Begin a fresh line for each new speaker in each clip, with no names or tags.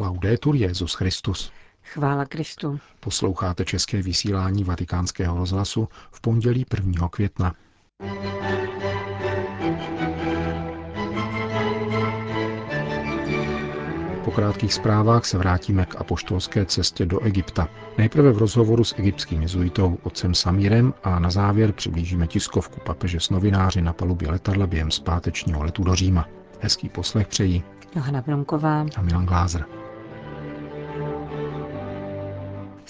Laudetur Jezus Christus.
Chvála Kristu.
Posloucháte české vysílání Vatikánského rozhlasu v pondělí 1. května. Po krátkých zprávách se vrátíme k apoštolské cestě do Egypta. Nejprve v rozhovoru s egyptským jezuitou otcem Samírem a na závěr přiblížíme tiskovku papeže s novináři na palubě letadla během zpátečního letu do Říma. Hezký poslech přejí
Johana Bromková
a Milan Glázer.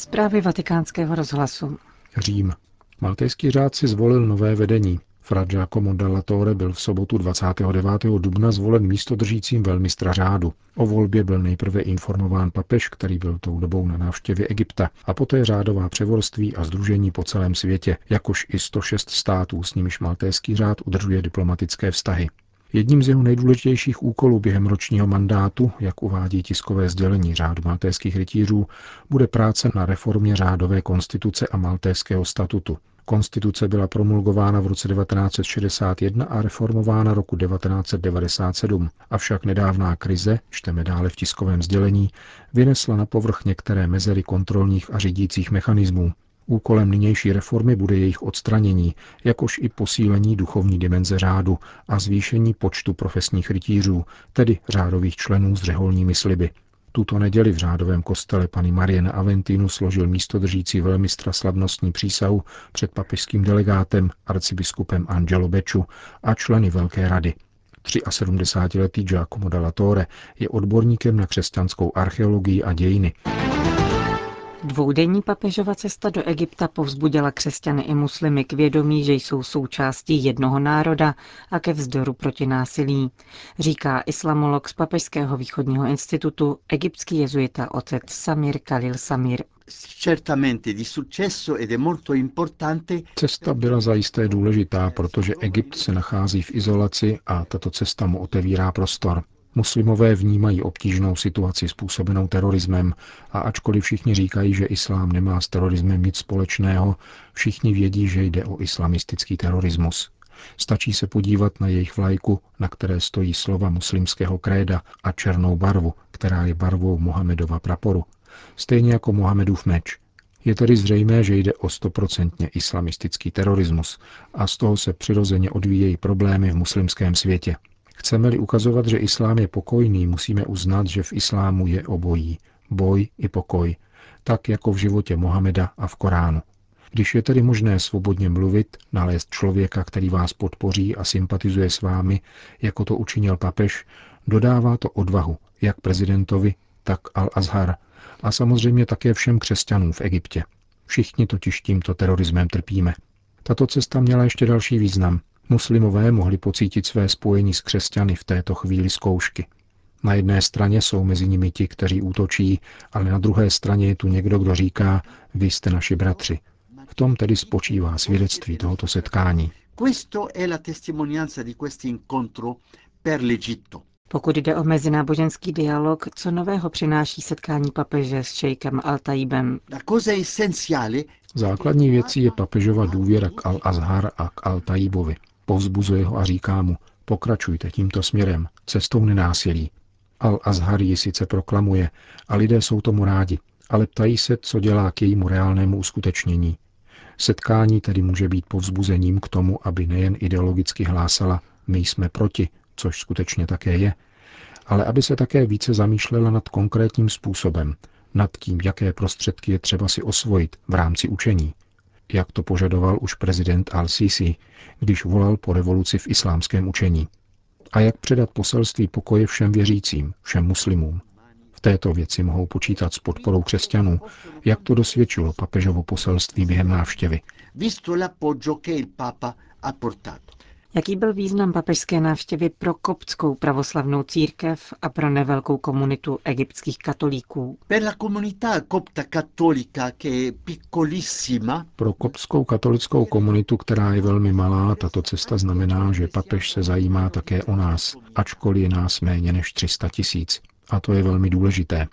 Zprávy vatikánského rozhlasu.
Řím. Maltejský řád si zvolil nové vedení. Fra Giacomo Dalla byl v sobotu 29. dubna zvolen místodržícím velmistra řádu. O volbě byl nejprve informován papež, který byl tou dobou na návštěvě Egypta, a poté řádová převorství a združení po celém světě, jakož i 106 států, s nimiž maltéský řád udržuje diplomatické vztahy. Jedním z jeho nejdůležitějších úkolů během ročního mandátu, jak uvádí tiskové sdělení řádu maltéských rytířů, bude práce na reformě řádové konstituce a maltéského statutu. Konstituce byla promulgována v roce 1961 a reformována roku 1997, avšak nedávná krize, čteme dále v tiskovém sdělení, vynesla na povrch některé mezery kontrolních a řídících mechanismů. Úkolem nynější reformy bude jejich odstranění, jakož i posílení duchovní dimenze řádu a zvýšení počtu profesních rytířů, tedy řádových členů s řeholními sliby. Tuto neděli v řádovém kostele paní Marie na Aventinu složil místodržící velmistra slavnostní přísahu před papežským delegátem arcibiskupem Angelo Beču a členy Velké rady. 73-letý Giacomo Dalla Torre je odborníkem na křesťanskou archeologii a dějiny.
Dvoudenní papežova cesta do Egypta povzbudila křesťany i muslimy k vědomí, že jsou součástí jednoho národa a ke vzdoru proti násilí, říká islamolog z Papežského východního institutu, egyptský jezuita otec Samir Khalil Samir.
Cesta byla zajisté důležitá, protože Egypt se nachází v izolaci a tato cesta mu otevírá prostor. Muslimové vnímají obtížnou situaci způsobenou terorismem a ačkoliv všichni říkají, že islám nemá s terorismem nic společného, všichni vědí, že jde o islamistický terorismus. Stačí se podívat na jejich vlajku, na které stojí slova muslimského kréda a černou barvu, která je barvou Mohamedova praporu. Stejně jako Mohamedův meč. Je tedy zřejmé, že jde o stoprocentně islamistický terorismus a z toho se přirozeně odvíjejí problémy v muslimském světě. Chceme-li ukazovat, že islám je pokojný, musíme uznat, že v islámu je obojí, boj i pokoj, tak jako v životě Mohameda a v Koránu. Když je tedy možné svobodně mluvit, nalézt člověka, který vás podpoří a sympatizuje s vámi, jako to učinil papež, dodává to odvahu jak prezidentovi, tak Al-Azhar a samozřejmě také všem křesťanům v Egyptě. Všichni totiž tímto terorismem trpíme. Tato cesta měla ještě další význam. Muslimové mohli pocítit své spojení s křesťany v této chvíli zkoušky. Na jedné straně jsou mezi nimi ti, kteří útočí, ale na druhé straně je tu někdo, kdo říká, vy jste naši bratři. V tom tedy spočívá svědectví tohoto setkání.
Pokud jde o mezináboženský dialog, co nového přináší setkání papeže s šejkem Al-Taibem?
Základní věcí je papežova důvěra k Al-Azhar a k Al-Taibovi povzbuzuje ho a říká mu, pokračujte tímto směrem, cestou nenásilí. Al-Azhar ji sice proklamuje a lidé jsou tomu rádi, ale ptají se, co dělá k jejímu reálnému uskutečnění. Setkání tedy může být povzbuzením k tomu, aby nejen ideologicky hlásala, my jsme proti, což skutečně také je, ale aby se také více zamýšlela nad konkrétním způsobem, nad tím, jaké prostředky je třeba si osvojit v rámci učení jak to požadoval už prezident al-Sisi, když volal po revoluci v islámském učení. A jak předat poselství pokoje všem věřícím, všem muslimům. V této věci mohou počítat s podporou křesťanů, jak to dosvědčilo papežovo poselství během návštěvy.
Jaký byl význam papežské návštěvy pro koptskou pravoslavnou církev a pro nevelkou komunitu egyptských katolíků?
Pro koptskou katolickou komunitu, která je velmi malá, tato cesta znamená, že papež se zajímá také o nás, ačkoliv je nás méně než 300 tisíc. A to je velmi důležité.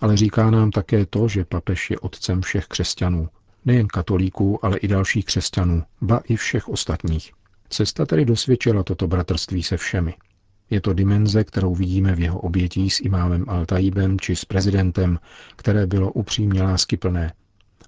Ale říká nám také to, že papež je otcem všech křesťanů, nejen katolíků, ale i dalších křesťanů, ba i všech ostatních. Cesta tedy dosvědčila toto bratrství se všemi. Je to dimenze, kterou vidíme v jeho obětí s imámem Al-Taibem či s prezidentem, které bylo upřímně láskyplné.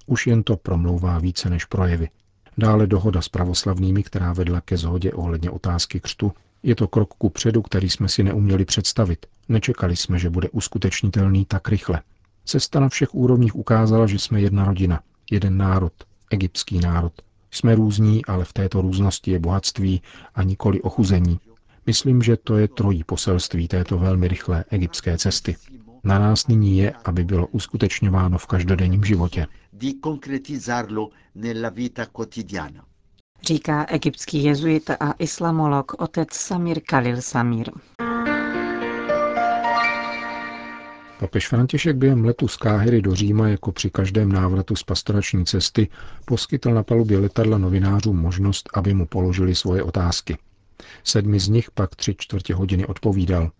Už jen to promlouvá více než projevy. Dále dohoda s pravoslavnými, která vedla ke zhodě ohledně otázky křtu, je to krok ku předu, který jsme si neuměli představit. Nečekali jsme, že bude uskutečnitelný tak rychle. Cesta na všech úrovních ukázala, že jsme jedna rodina, jeden národ, egyptský národ. Jsme různí, ale v této různosti je bohatství a nikoli ochuzení. Myslím, že to je trojí poselství této velmi rychlé egyptské cesty. Na nás nyní je, aby bylo uskutečňováno v každodenním životě.
Říká egyptský jezuit a islamolog otec Samir Khalil Samir.
Papež František během letu z Káhyry do Říma jako při každém návratu z pastorační cesty poskytl na palubě letadla novinářům možnost, aby mu položili svoje otázky. Sedmi z nich pak tři čtvrtě hodiny odpovídal.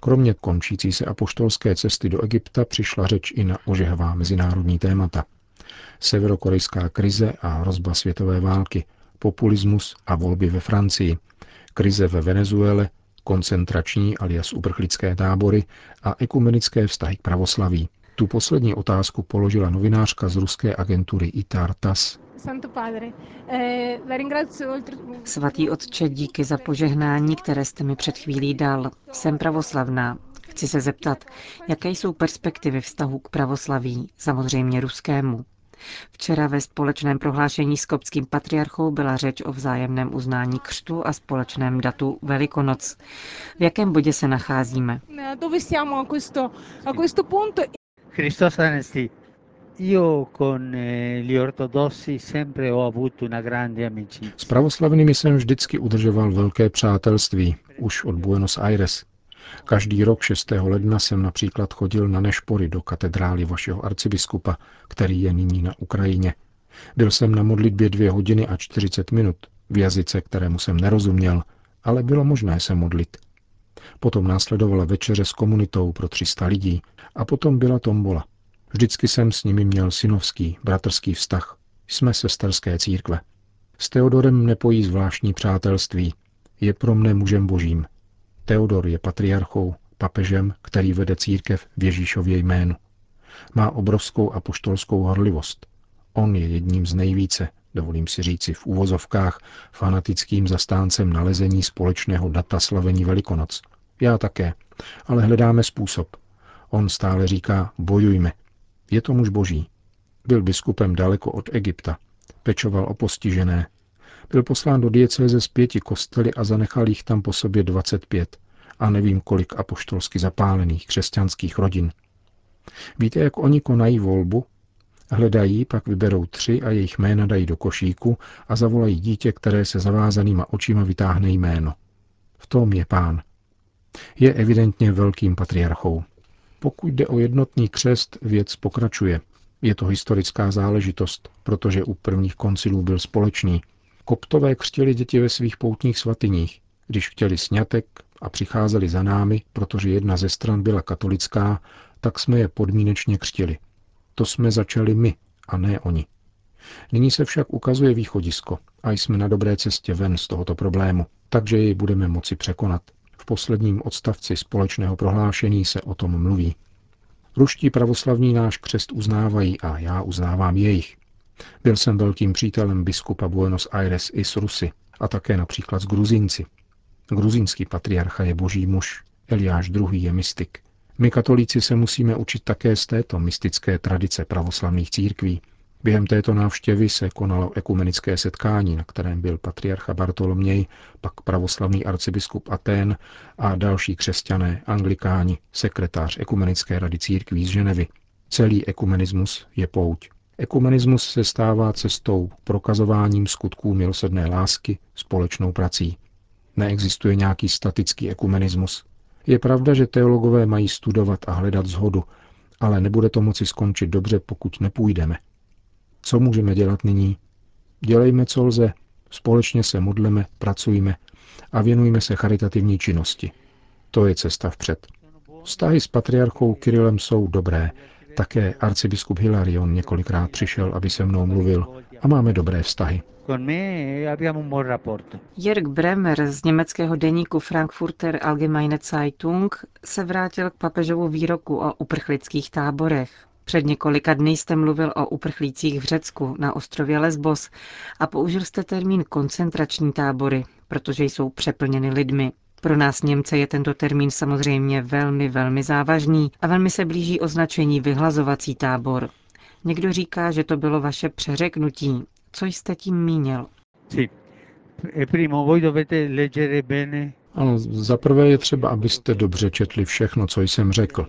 Kromě končící se apoštolské cesty do Egypta přišla řeč i na ožehavá mezinárodní témata. Severokorejská krize a hrozba světové války, populismus a volby ve Francii, krize ve Venezuele, koncentrační alias uprchlické tábory a ekumenické vztahy k pravoslaví. Tu poslední otázku položila novinářka z ruské agentury ITAR TAS.
Eh, Svatý otče, díky za požehnání, které jste mi před chvílí dal. Jsem pravoslavná. Chci se zeptat, jaké jsou perspektivy vztahu k pravoslaví, samozřejmě ruskému. Včera ve společném prohlášení s kopským patriarchou byla řeč o vzájemném uznání křtu a společném datu Velikonoc. V jakém bodě se nacházíme?
Christos anesti. Io con gli ortodossi sempre ho avuto una grande amicizia.
S pravoslavnými jsem vždycky udržoval velké přátelství, už od Buenos Aires. Každý rok 6. ledna jsem například chodil na nešpory do katedrály vašeho arcibiskupa, který je nyní na Ukrajině. Byl jsem na modlitbě dvě hodiny a 40 minut, v jazyce, kterému jsem nerozuměl, ale bylo možné se modlit. Potom následovala večeře s komunitou pro 300 lidí a potom byla tombola. Vždycky jsem s nimi měl synovský, bratrský vztah. Jsme sesterské církve. S Teodorem nepojí zvláštní přátelství. Je pro mne mužem božím. Teodor je patriarchou, papežem, který vede církev v Ježíšově jménu. Má obrovskou apoštolskou horlivost. On je jedním z nejvíce, dovolím si říci v úvozovkách, fanatickým zastáncem nalezení společného data slavení Velikonoc. Já také, ale hledáme způsob. On stále říká, bojujme. Je to muž boží. Byl biskupem daleko od Egypta. Pečoval o postižené, byl poslán do diecéze z pěti kostely a zanechal jich tam po sobě 25 a nevím kolik apoštolsky zapálených křesťanských rodin. Víte, jak oni konají volbu? Hledají, pak vyberou tři a jejich jména dají do košíku a zavolají dítě, které se zavázanýma očima vytáhne jméno. V tom je pán. Je evidentně velkým patriarchou. Pokud jde o jednotný křest, věc pokračuje. Je to historická záležitost, protože u prvních koncilů byl společný – Koptové křtili děti ve svých poutních svatyních, když chtěli snětek a přicházeli za námi, protože jedna ze stran byla katolická, tak jsme je podmínečně křtili. To jsme začali my, a ne oni. Nyní se však ukazuje východisko a jsme na dobré cestě ven z tohoto problému, takže jej budeme moci překonat. V posledním odstavci společného prohlášení se o tom mluví. Ruští pravoslavní náš křest uznávají a já uznávám jejich. Byl jsem velkým přítelem biskupa Buenos Aires i s Rusy a také například s Gruzinci. Gruzínský patriarcha je boží muž, Eliáš II. je mystik. My katolíci se musíme učit také z této mystické tradice pravoslavných církví. Během této návštěvy se konalo ekumenické setkání, na kterém byl patriarcha Bartoloměj, pak pravoslavný arcibiskup Atén a další křesťané, anglikáni, sekretář ekumenické rady církví z Ženevy. Celý ekumenismus je pouť. Ekumenismus se stává cestou prokazováním skutků milosedné lásky společnou prací. Neexistuje nějaký statický ekumenismus. Je pravda, že teologové mají studovat a hledat zhodu, ale nebude to moci skončit dobře, pokud nepůjdeme. Co můžeme dělat nyní? Dělejme, co lze. Společně se modleme, pracujme a věnujme se charitativní činnosti. To je cesta vpřed. Vztahy s patriarchou Kirilem jsou dobré, také arcibiskup Hilarion několikrát přišel, aby se mnou mluvil a máme dobré vztahy.
Jörg Bremer z německého deníku Frankfurter Allgemeine Zeitung se vrátil k papežovu výroku o uprchlických táborech. Před několika dny jste mluvil o uprchlících v Řecku na ostrově Lesbos a použil jste termín koncentrační tábory, protože jsou přeplněny lidmi. Pro nás Němce je tento termín samozřejmě velmi, velmi závažný a velmi se blíží označení vyhlazovací tábor. Někdo říká, že to bylo vaše přeřeknutí. Co jste tím mínil?
Sì. E primo voi dovete leggere bene
Ano, zaprvé je třeba, abyste dobře četli všechno, co jsem řekl.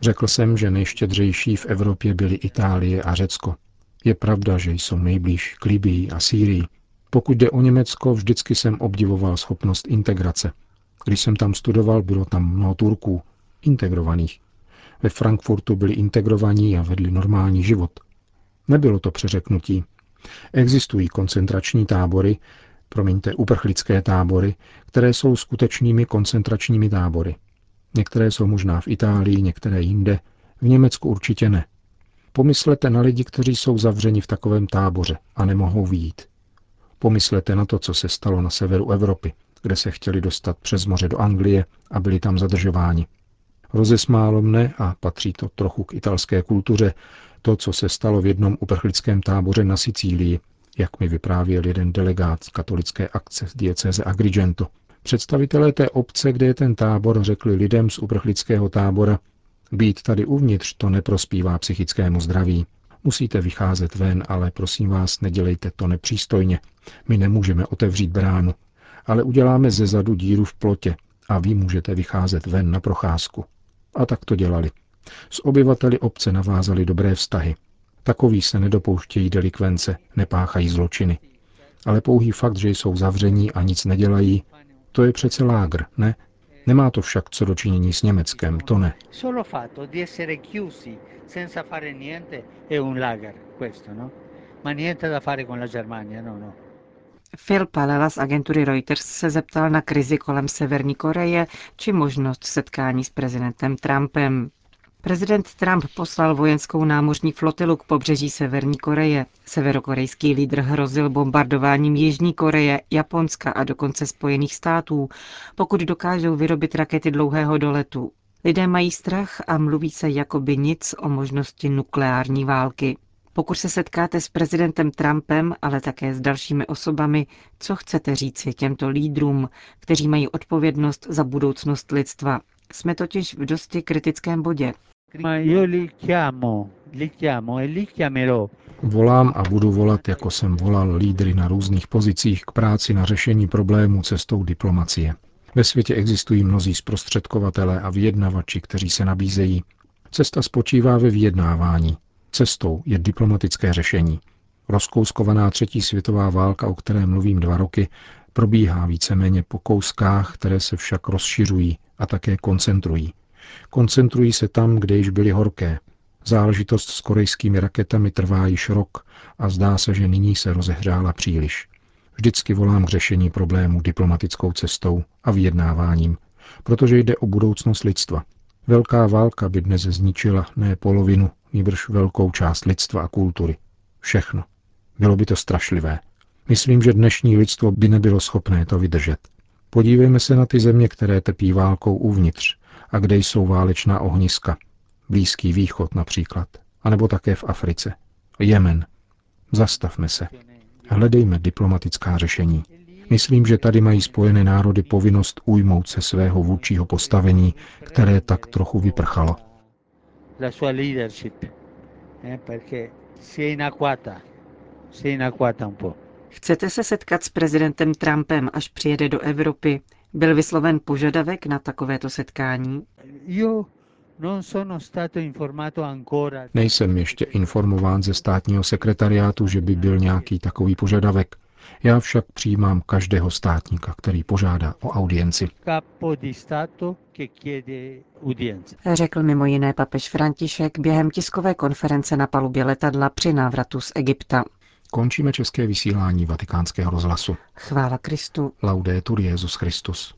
Řekl jsem, že nejštědřejší v Evropě byly Itálie a Řecko. Je pravda, že jsou nejblíž k Libii a Sýrii. Pokud jde o Německo, vždycky jsem obdivoval schopnost integrace. Když jsem tam studoval, bylo tam mnoho Turků, integrovaných. Ve Frankfurtu byli integrovaní a vedli normální život. Nebylo to přeřeknutí. Existují koncentrační tábory, promiňte, uprchlické tábory, které jsou skutečnými koncentračními tábory. Některé jsou možná v Itálii, některé jinde, v Německu určitě ne. Pomyslete na lidi, kteří jsou zavřeni v takovém táboře a nemohou výjít. Pomyslete na to, co se stalo na severu Evropy, kde se chtěli dostat přes moře do Anglie a byli tam zadržováni. Rozesmálo mne, a patří to trochu k italské kultuře, to, co se stalo v jednom uprchlickém táboře na Sicílii, jak mi vyprávěl jeden delegát z katolické akce z diecéze Agrigento. Představitelé té obce, kde je ten tábor, řekli lidem z uprchlického tábora, být tady uvnitř to neprospívá psychickému zdraví. Musíte vycházet ven, ale prosím vás, nedělejte to nepřístojně. My nemůžeme otevřít bránu, ale uděláme ze zadu díru v plotě a vy můžete vycházet ven na procházku. A tak to dělali. S obyvateli obce navázali dobré vztahy. Takoví se nedopouštějí delikvence, nepáchají zločiny. Ale pouhý fakt, že jsou zavření a nic nedělají, to je přece lágr, ne? Nemá to však co dočinění s Německem, to ne.
No? Ma niente da fare con la Germania, no, no.
Phil Palela z agentury Reuters se zeptal na krizi kolem Severní Koreje či možnost setkání s prezidentem Trumpem. Prezident Trump poslal vojenskou námořní flotilu k pobřeží Severní Koreje. Severokorejský lídr hrozil bombardováním Jižní Koreje, Japonska a dokonce Spojených států, pokud dokážou vyrobit rakety dlouhého doletu. Lidé mají strach a mluví se jakoby nic o možnosti nukleární války. Pokud se setkáte s prezidentem Trumpem, ale také s dalšími osobami, co chcete říci těmto lídrům, kteří mají odpovědnost za budoucnost lidstva? Jsme totiž v dosti kritickém bodě.
Ma io li chiamo, li chiamo e li chiamerò
Volám a budu volat, jako jsem volal lídry na různých pozicích k práci na řešení problémů cestou diplomacie. Ve světě existují mnozí zprostředkovatelé a vyjednavači, kteří se nabízejí. Cesta spočívá ve vyjednávání. Cestou je diplomatické řešení. Rozkouskovaná třetí světová válka, o které mluvím dva roky, probíhá víceméně po kouskách, které se však rozšiřují a také koncentrují. Koncentrují se tam, kde již byly horké. Záležitost s korejskými raketami trvá již rok a zdá se, že nyní se rozehřála příliš. Vždycky volám k řešení problému diplomatickou cestou a vyjednáváním, protože jde o budoucnost lidstva. Velká válka by dnes zničila ne polovinu, nýbrž velkou část lidstva a kultury. Všechno. Bylo by to strašlivé. Myslím, že dnešní lidstvo by nebylo schopné to vydržet. Podívejme se na ty země, které trpí válkou uvnitř a kde jsou válečná ohniska. Blízký východ například, anebo také v Africe. Jemen. Zastavme se. Hledejme diplomatická řešení. Myslím, že tady mají spojené národy povinnost ujmout se svého vůdčího postavení, které tak trochu vyprchalo.
La sua leadership, eh, perché si è inacquata, si è inacquata un po'.
Chcete se setkat s prezidentem Trumpem, až přijede do Evropy? Byl vysloven požadavek na takovéto setkání?
Io non sono stato informato ancora.
Nejsem ještě informován ze státního sekretariátu, že by byl nějaký takový požadavek. Já však přijímám každého státníka, který požádá o audienci.
Řekl mimo jiné papež František během tiskové konference na palubě letadla při návratu z Egypta.
Končíme české vysílání vatikánského rozhlasu.
Chvála Kristu.
Laudetur Jezus Christus.